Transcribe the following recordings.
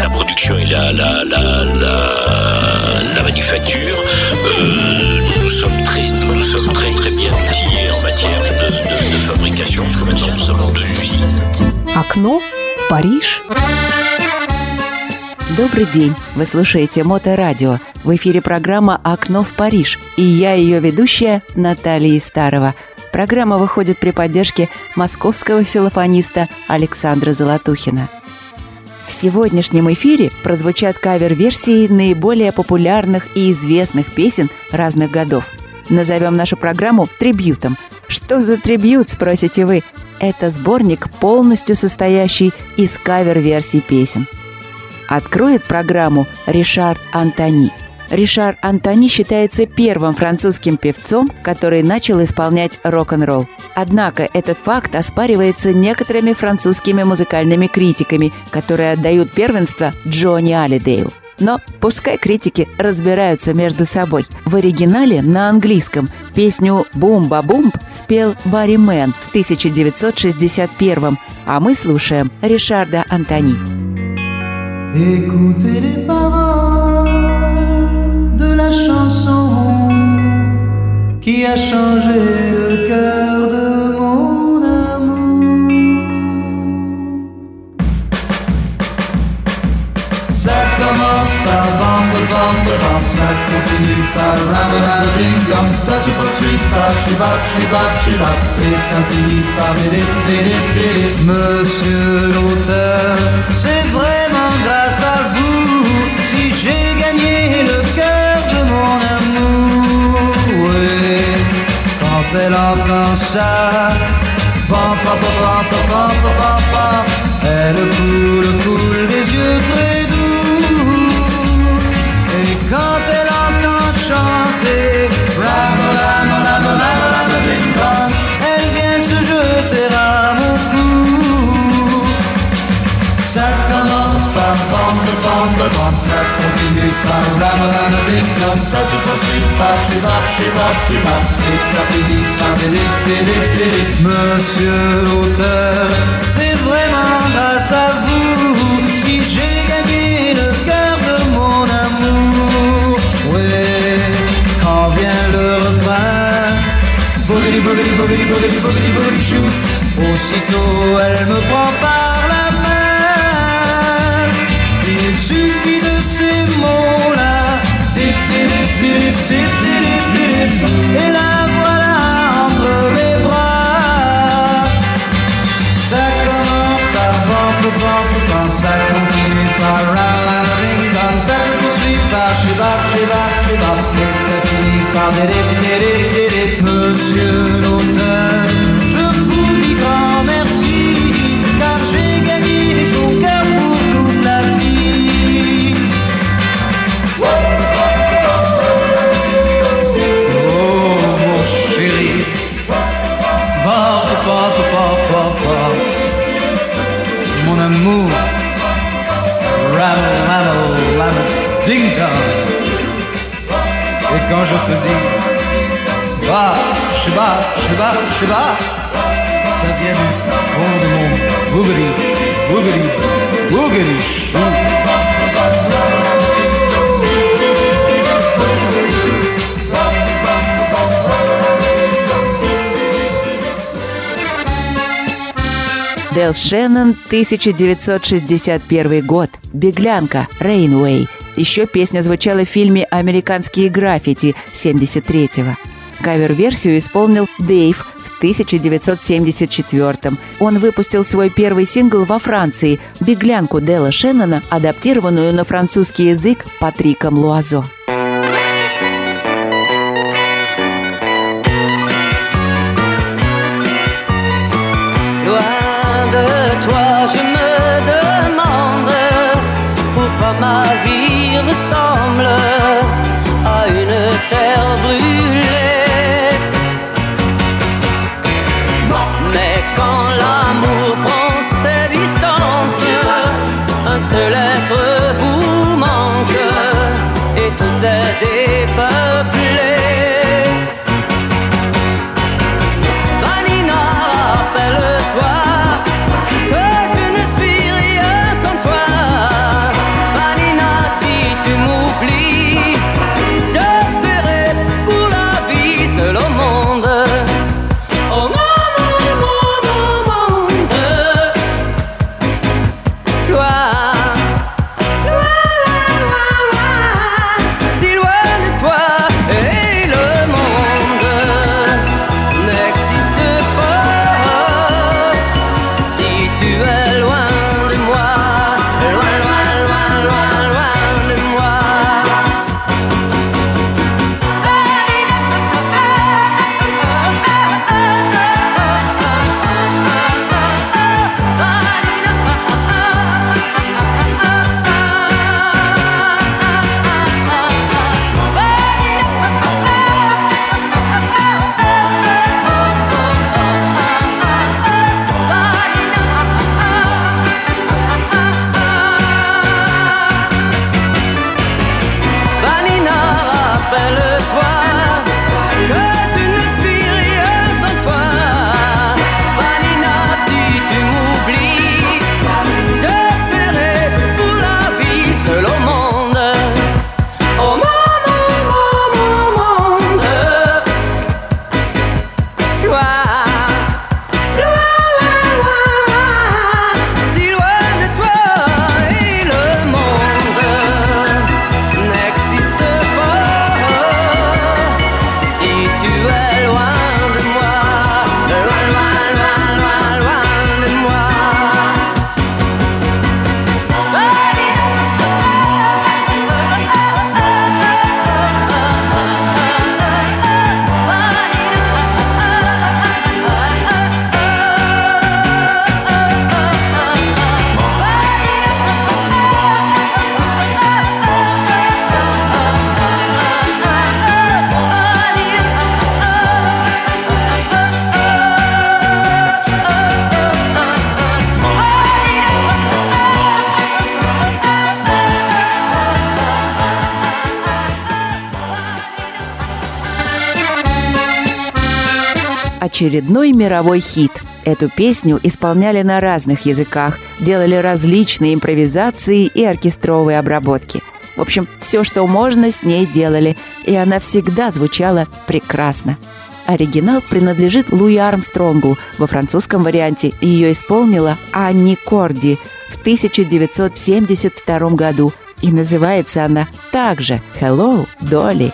la production et la, la, la, la, manufacture. Euh, nous sommes très, nous sommes très très bien outillés en matière de, de, de fabrication, parce que maintenant nous sommes en deux usines. Окно Париж. Добрый день! Вы слушаете Моторадио. В эфире программа «Окно в Париж». И я ее ведущая Наталья Старова. Программа выходит при поддержке московского филофониста Александра Золотухина. В сегодняшнем эфире прозвучат кавер-версии наиболее популярных и известных песен разных годов. Назовем нашу программу «Трибьютом». Что за трибьют, спросите вы? Это сборник, полностью состоящий из кавер-версий песен – Откроет программу Ришар Антони. Ришар Антони считается первым французским певцом, который начал исполнять рок-н-ролл. Однако этот факт оспаривается некоторыми французскими музыкальными критиками, которые отдают первенство Джонни Алидею. Но пускай критики разбираются между собой. В оригинале на английском песню «Бумба-бумб» спел Барри Мэн в 1961 а мы слушаем Ришарда Антони. Écoutez les paroles la chanson qui a changé le cœur de mon amour. Ça commence par bam bam bam, ça continue par ram ça se poursuit par shibab shibab shibab et ça finit par Monsieur l'auteur, c'est vraiment grâce à vous. Si j'ai elle entend ça, pam, pam, pam, elle coule, coule des yeux très doux. Et quand elle entend chanter, ram, ram, ram, ram, ram, ding dong, elle vient se jeter à mon cou. Ça commence bande, bande, bande, ça continue par ram, ram, ding dong, ça se poursuit par shibab, shibab, shibab, et ça finit par délé, délé, délé. Monsieur l'auteur, c'est vraiment grâce à vous si j'ai gagné le cœur de mon amour. Oui, quand vient le refrain, boogity, boogity, boogity, boogity, boogity, boogity, chou, aussitôt elle me prend par et la voilà entre mes bras. Ça commence par ça continue par ça se poursuit par et ça finit par. Monsieur l'auteur, Shiba, shiba, ça vient du fond de mon bougri, bougri, bougri chou. Дэл Шеннон, 1961 год. «Беглянка», «Рейнвей». Еще песня звучала в фильме «Американские граффити» 73-го. Кавер-версию исполнил Дейв в 1974 Он выпустил свой первый сингл во Франции «Беглянку» Дэла Шеннона, адаптированную на французский язык Патриком Луазо. Очередной мировой хит. Эту песню исполняли на разных языках, делали различные импровизации и оркестровые обработки. В общем, все, что можно, с ней делали, и она всегда звучала прекрасно. Оригинал принадлежит Луи Армстронгу. Во французском варианте ее исполнила Анни Корди в 1972 году. И называется она также «Hello, Dolly».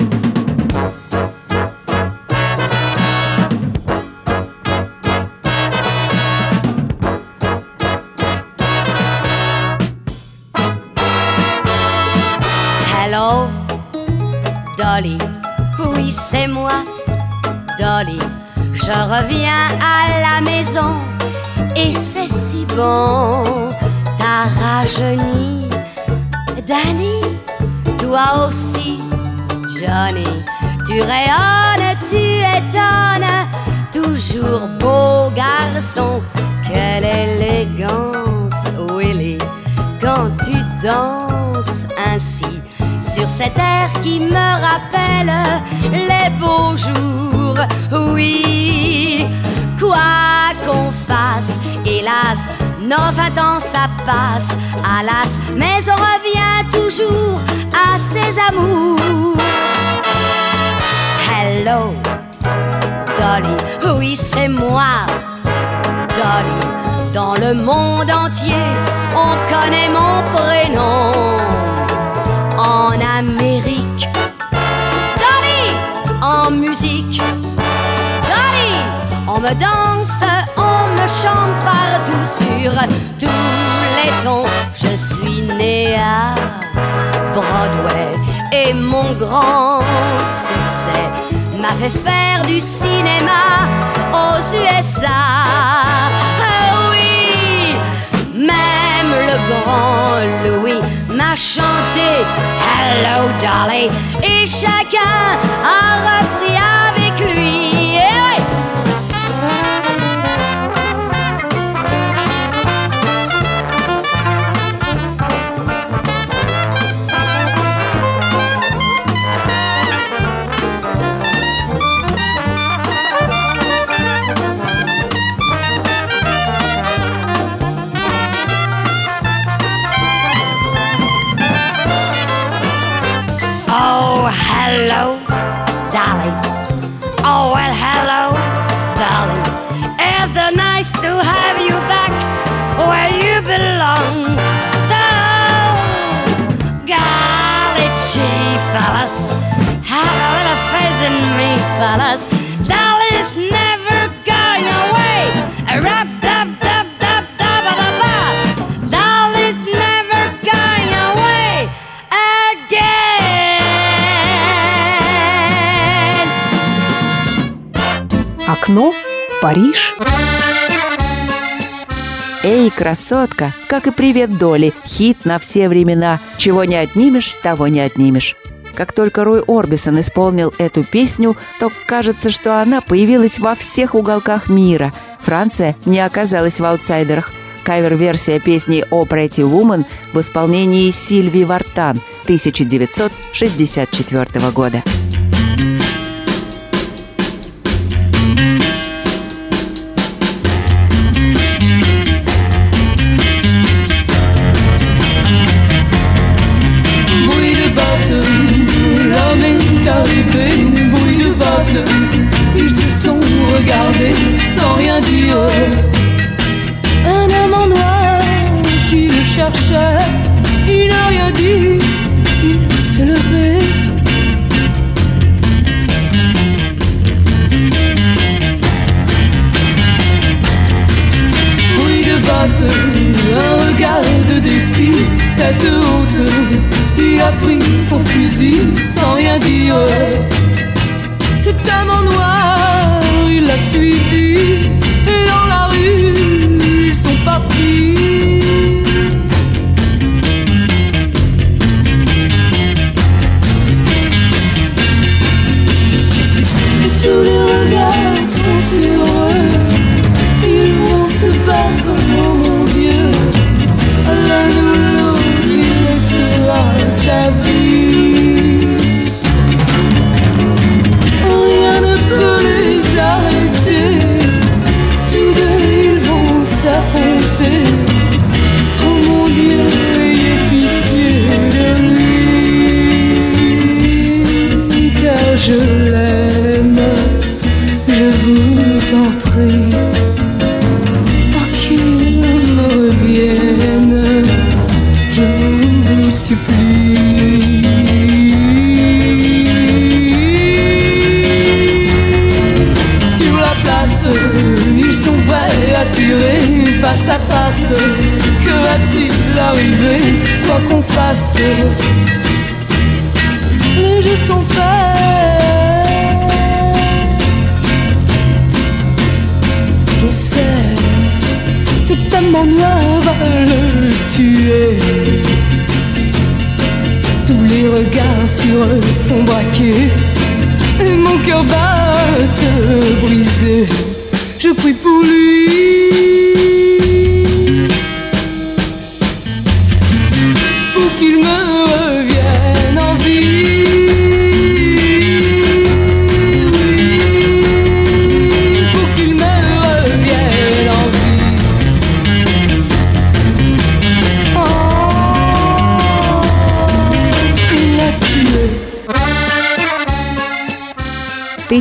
Dolly, oui c'est moi Dolly, je reviens à la maison et c'est si bon. T'as rajeuni, Danny, toi aussi, Johnny. Tu rayonnes, tu étonnes, toujours beau garçon. Quelle élégance, Willy, quand tu danses ainsi sur cet air qui me rappelle les beaux jours. Oui, quoi qu'on fasse, hélas, nos vingt ans ça passe, alas, mais on revient toujours à ses amours. Hello, Dolly, oui, c'est moi, Dolly. Dans le monde entier, on connaît mon prénom en Amérique. Dolly, en musique. Dolly, on me danse, on me chante partout sur tous les tons. Je suis née à Broadway et mon grand succès m'a fait faire du cinéma aux USA. Ah oui, même le grand Louis m'a chanté Hello Dolly. Et chacun a repris gee, fellas, have a little faith in me, fellas. Dolly's never going away. Rap, dub, dub, dub, ba, ba, ba. Dolly's never going away again. Окно в Париж. «Эй, красотка!» Как и «Привет, Доли!» Хит на все времена. Чего не отнимешь, того не отнимешь. Как только Рой Орбисон исполнил эту песню, то кажется, что она появилась во всех уголках мира. Франция не оказалась в аутсайдерах. Кавер-версия песни «О Pretty Woman» в исполнении Сильви Вартан 1964 года.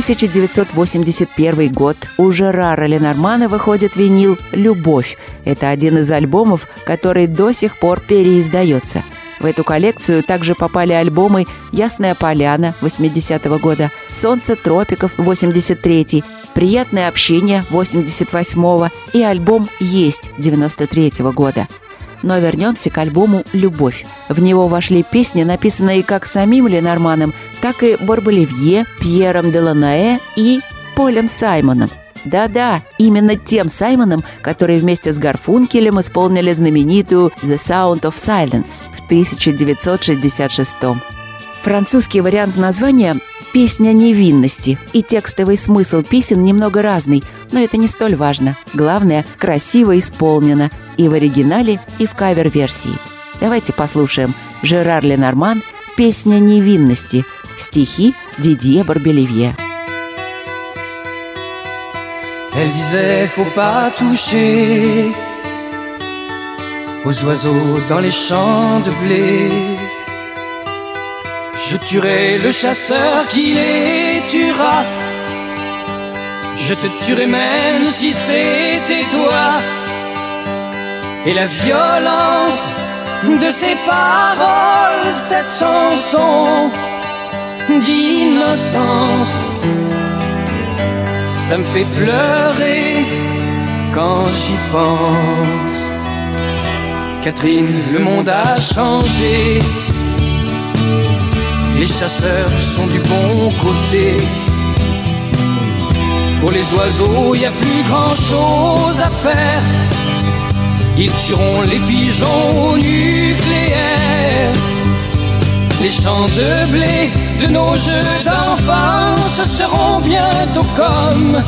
1981 год. У Жерара Ленормана выходит винил «Любовь». Это один из альбомов, который до сих пор переиздается. В эту коллекцию также попали альбомы «Ясная поляна» 80-го года, «Солнце тропиков» 83-й, «Приятное общение» 88-го и альбом «Есть» 93-го года. Но вернемся к альбому «Любовь». В него вошли песни, написанные как самим Ленорманом, так и Барболивье, Пьером Деланаэ и Полем Саймоном – да-да, именно тем Саймоном, который вместе с Гарфункелем исполнили знаменитую «The Sound of Silence» в 1966 Французский вариант названия «Песня невинности», и текстовый смысл песен немного разный, но это не столь важно. Главное, красиво исполнено и в оригинале, и в кавер-версии. Давайте послушаем Жерар Ленорман «Песня невинности», стихи Дидье Барбелевье. Elle disait faut pas toucher aux oiseaux dans les champs de blé. Je tuerai le chasseur qui les tuera. Je te tuerai même si c'était toi. Et la violence de ces paroles, cette chanson d'innocence ça me fait pleurer quand j'y pense. Catherine, le monde a changé. Les chasseurs sont du bon côté. Pour les oiseaux, il n'y a plus grand chose à faire. Ils tueront les pigeons nucléaires. Les champs de blé de nos jeux d'enfance seront bientôt comme,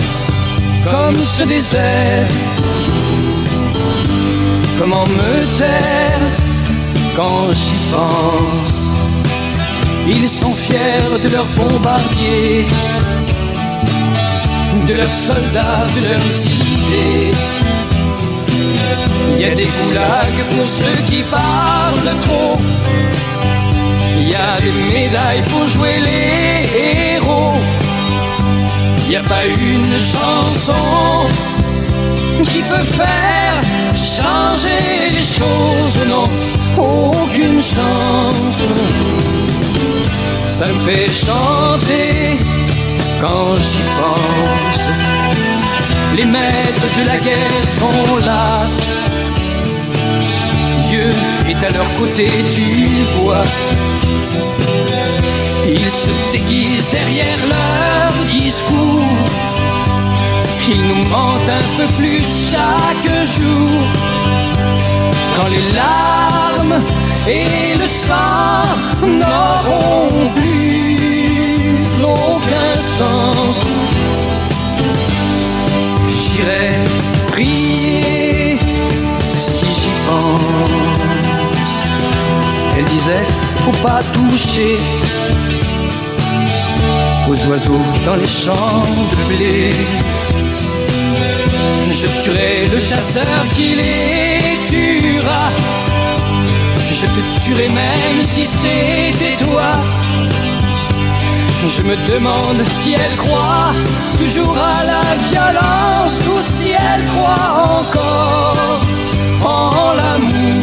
comme ce désert. Comment me taire quand j'y pense? Ils sont fiers de leurs bombardiers, de leurs soldats, de leurs idées. Il y a des goulags pour ceux qui parlent trop il y a des médailles pour jouer les héros. Il n'y a pas une chanson qui peut faire changer les choses, non, aucune chance. Ça me fait chanter quand j'y pense. Les maîtres de la guerre sont là. Dieu est à leur côté, tu vois. Ils se déguisent derrière leur discours. Ils nous mentent un peu plus chaque jour. Quand les larmes et le sang pas toucher aux oiseaux dans les champs de blé. Je tuerai le chasseur qui les tuera. Je te tuerai même si c'était toi. Je me demande si elle croit toujours à la violence ou si elle croit encore en l'amour.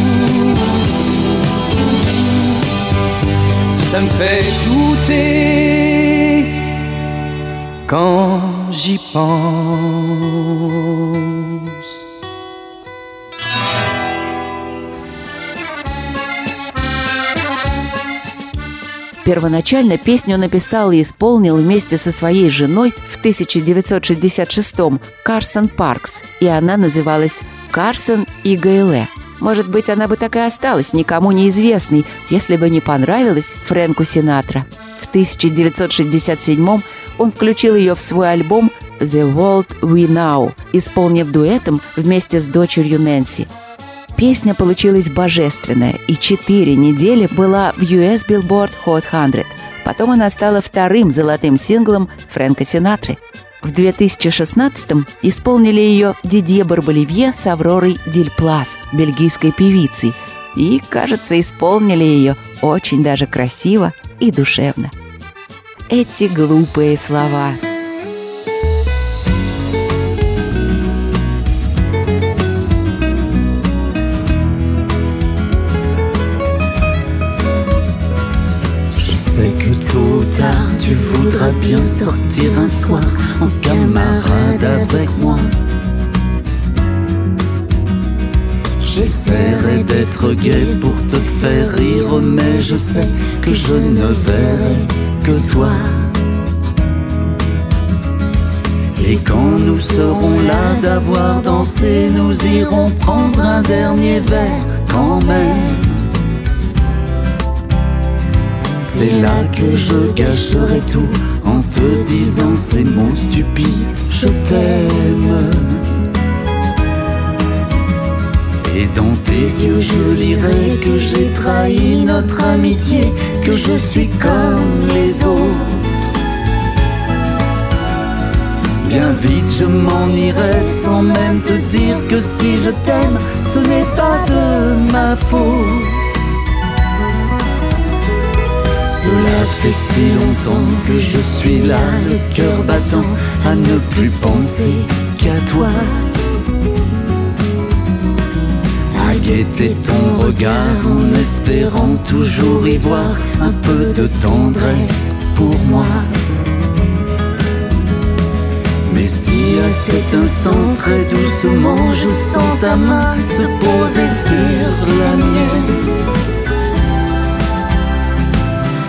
ça me fait douter quand j'y pense. Первоначально песню написал и исполнил вместе со своей женой в 1966 Карсон Паркс, и она называлась «Карсон и Гайле». Может быть, она бы так и осталась никому неизвестной, если бы не понравилась Фрэнку Синатра. В 1967 он включил ее в свой альбом «The World We Know», исполнив дуэтом вместе с дочерью Нэнси – Песня получилась божественная и четыре недели была в US Billboard Hot 100. Потом она стала вторым золотым синглом Фрэнка Синатры. В 2016-м исполнили ее Дидье Барболивье с Авророй Дильплас, бельгийской певицей. И, кажется, исполнили ее очень даже красиво и душевно. Эти глупые слова – tôt tard, tu voudras bien sortir un soir en camarade avec moi. J'essaierai d'être gai pour te faire rire, mais je sais que je ne verrai que toi. Et quand nous serons là d'avoir dansé, nous irons prendre un dernier verre quand même. C'est là que je gâcherai tout en te disant ces mots stupides, je t'aime. Et dans tes yeux je lirai que j'ai trahi notre amitié, que je suis comme les autres. Bien vite je m'en irai sans même te dire que si je t'aime, ce n'est pas de ma faute. Cela fait si longtemps que je suis là, le cœur battant, à ne plus penser qu'à toi. À guetter ton regard en espérant toujours y voir un peu de tendresse pour moi. Mais si à cet instant très doucement je sens ta main se poser sur la mienne,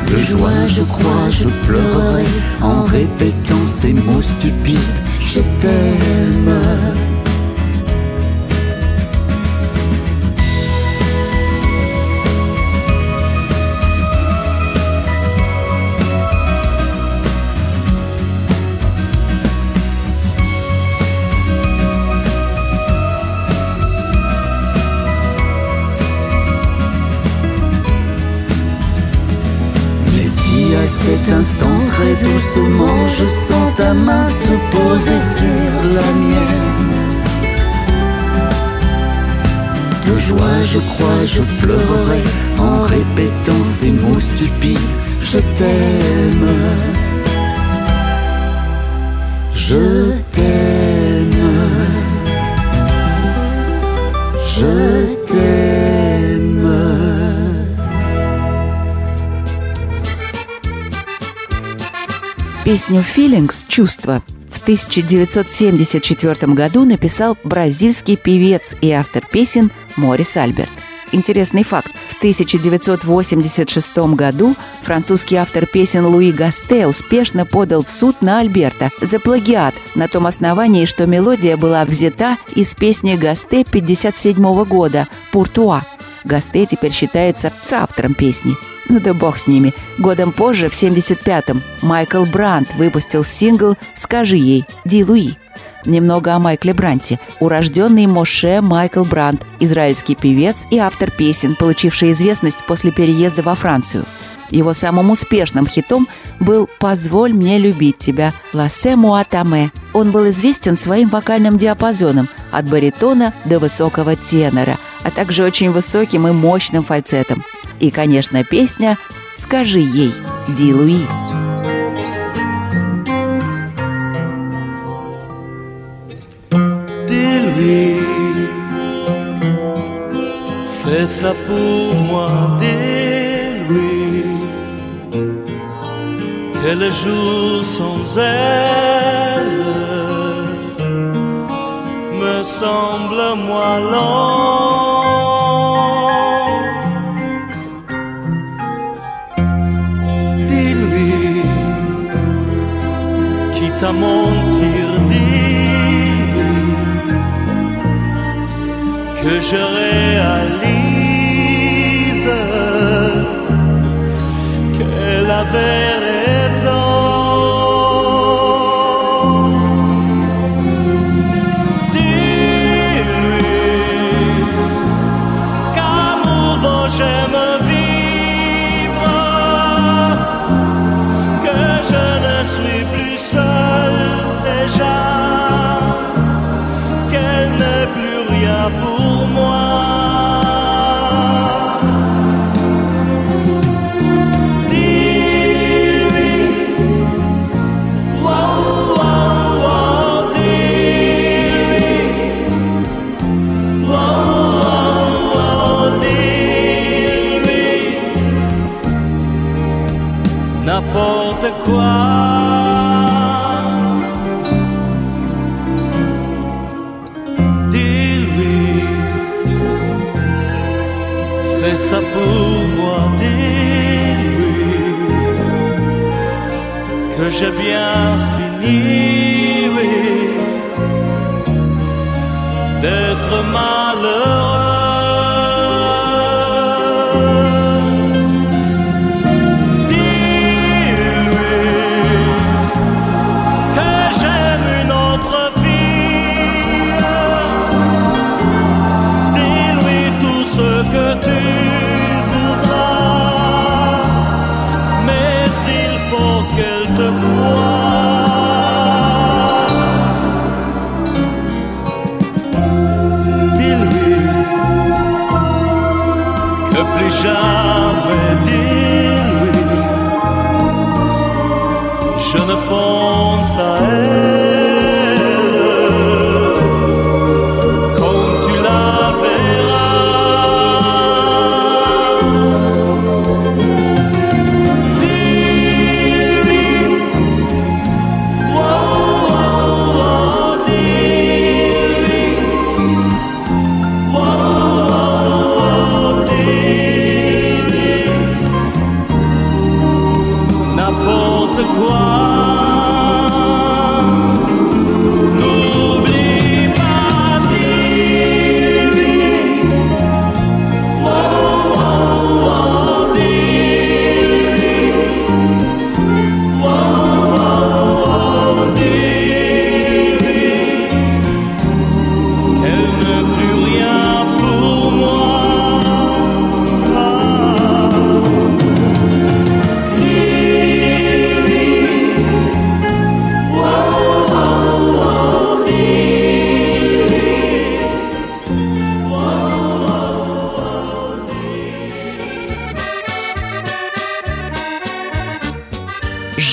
de joie, je crois, je pleurerai en répétant ces mots stupides. Je t'aime. Instant, très doucement, je sens ta main se poser sur la mienne. De joie, je crois, je pleurerai en répétant ces mots stupides. Je t'aime. Je t'aime. Je Песню «Feelings» — «Чувства» в 1974 году написал бразильский певец и автор песен Морис Альберт. Интересный факт. В 1986 году французский автор песен Луи Гасте успешно подал в суд на Альберта за плагиат на том основании, что мелодия была взята из песни Гасте 1957 года «Пуртуа». Гасте теперь считается соавтором песни. Ну да бог с ними. Годом позже, в 75-м, Майкл Брандт выпустил сингл «Скажи ей, Ди Луи». Немного о Майкле Бранте. Урожденный Моше Майкл Брандт, израильский певец и автор песен, получивший известность после переезда во Францию. Его самым успешным хитом был «Позволь мне любить тебя» «Лассе Муатаме». Он был известен своим вокальным диапазоном от баритона до высокого тенора, а также очень высоким и мощным фальцетом. И, конечно, песня «Скажи ей» Ди Луи. Fais ça pour moi, dis-lui que les jours sans elle me semblent moi longs. Mentir dire que je réalise qu'elle avait je ne pense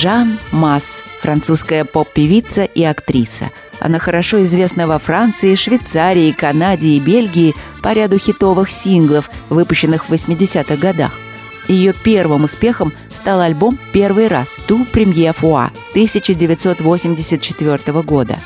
Жан Масс, французская поп-певица и актриса. Она хорошо известна во Франции, Швейцарии, Канаде и Бельгии по ряду хитовых синглов, выпущенных в 80-х годах. Ее первым успехом стал альбом «Первый раз» «Ту премьер фуа» 1984 года.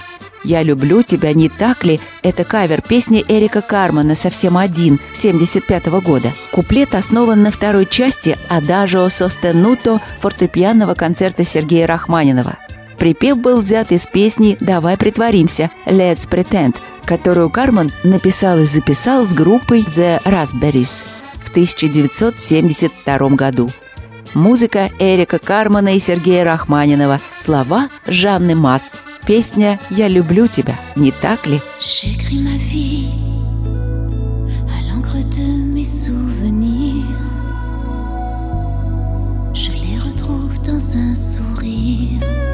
«Я люблю тебя, не так ли?» – это кавер песни Эрика Кармана «Совсем один» 75 года. Куплет основан на второй части «Адажио состенуто» фортепианного концерта Сергея Рахманинова. Припев был взят из песни «Давай притворимся» «Let's Pretend», которую Карман написал и записал с группой The Raspberries в 1972 году. Музыка Эрика Кармана и Сергея Рахманинова. Слова Жанны Масс. Песня «Я люблю тебя», не так ли? Je les retrouve dans un sourire.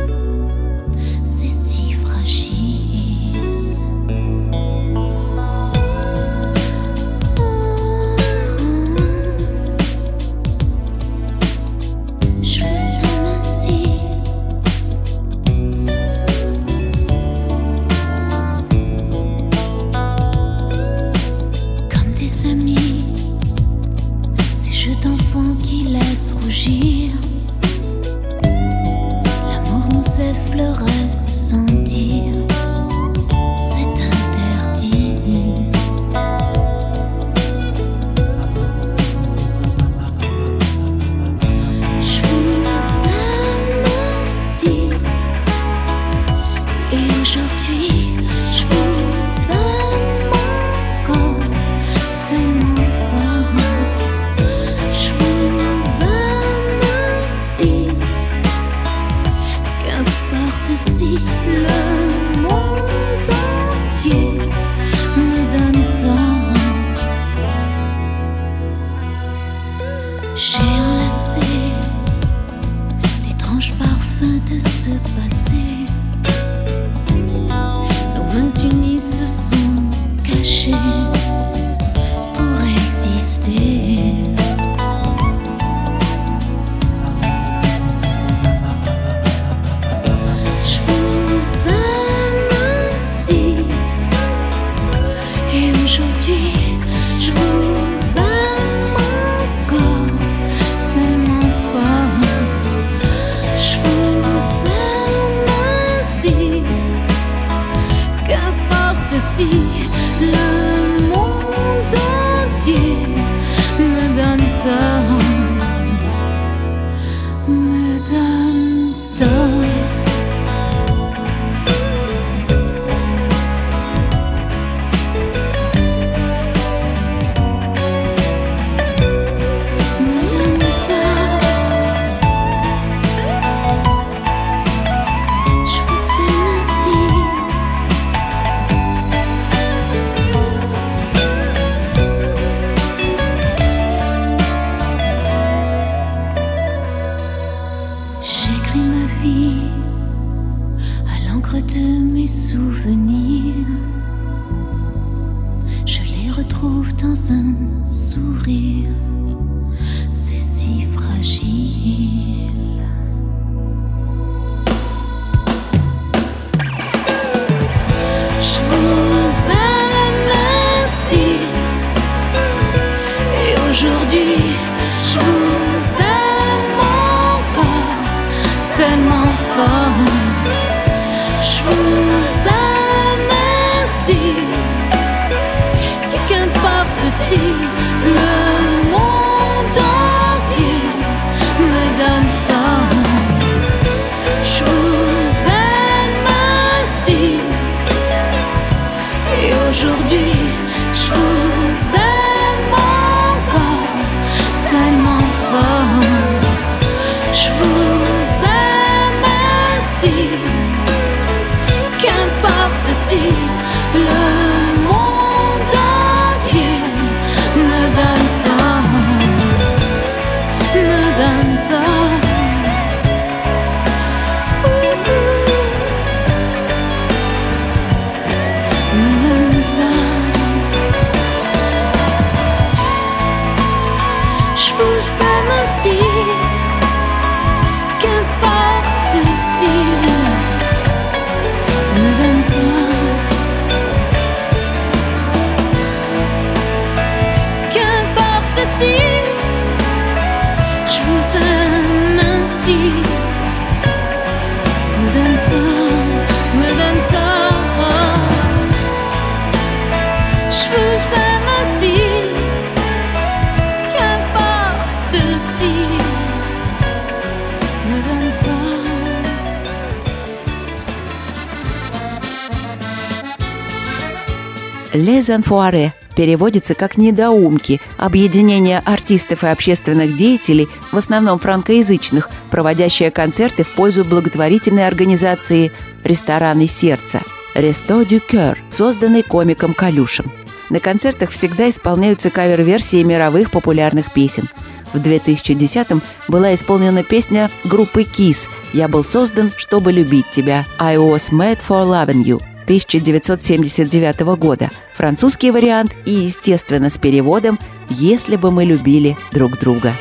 Les Enfoirés переводится как «недоумки», объединение артистов и общественных деятелей, в основном франкоязычных, проводящее концерты в пользу благотворительной организации «Рестораны сердца» «Ресто дю Кёр», созданный комиком Калюшем. На концертах всегда исполняются кавер-версии мировых популярных песен. В 2010-м была исполнена песня группы Kiss «Я был создан, чтобы любить тебя» «I was made for loving you», 1979 года, французский вариант и, естественно, с переводом «Если бы мы любили друг друга».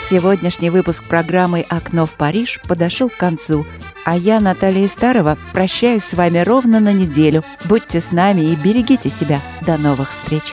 Сегодняшний выпуск программы «Окно в Париж» подошел к концу, а я, Наталья Старова, прощаюсь с вами ровно на неделю. Будьте с нами и берегите себя. До новых встреч!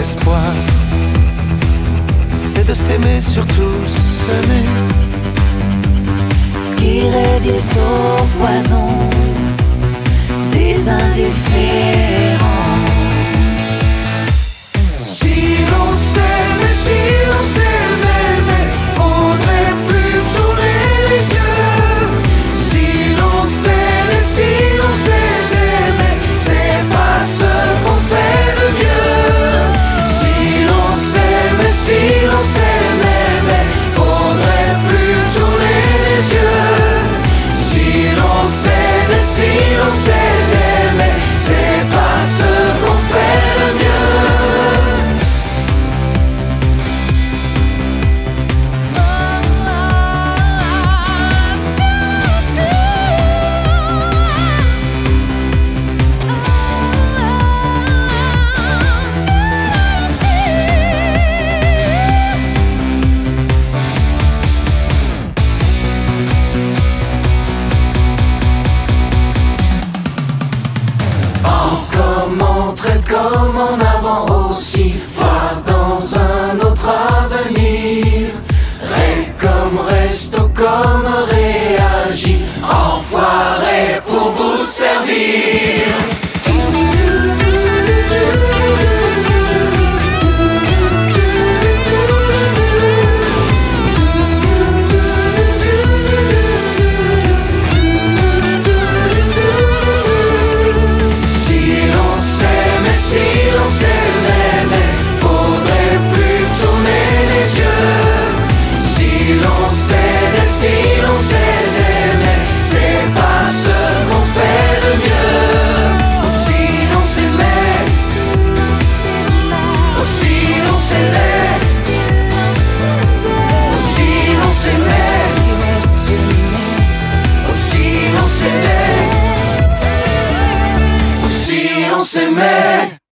l'espoir, c'est de s'aimer, surtout s'aimer. Ce qui résiste au poison des indifférences. Si l'on s'aime, si l'on s'aime. vida.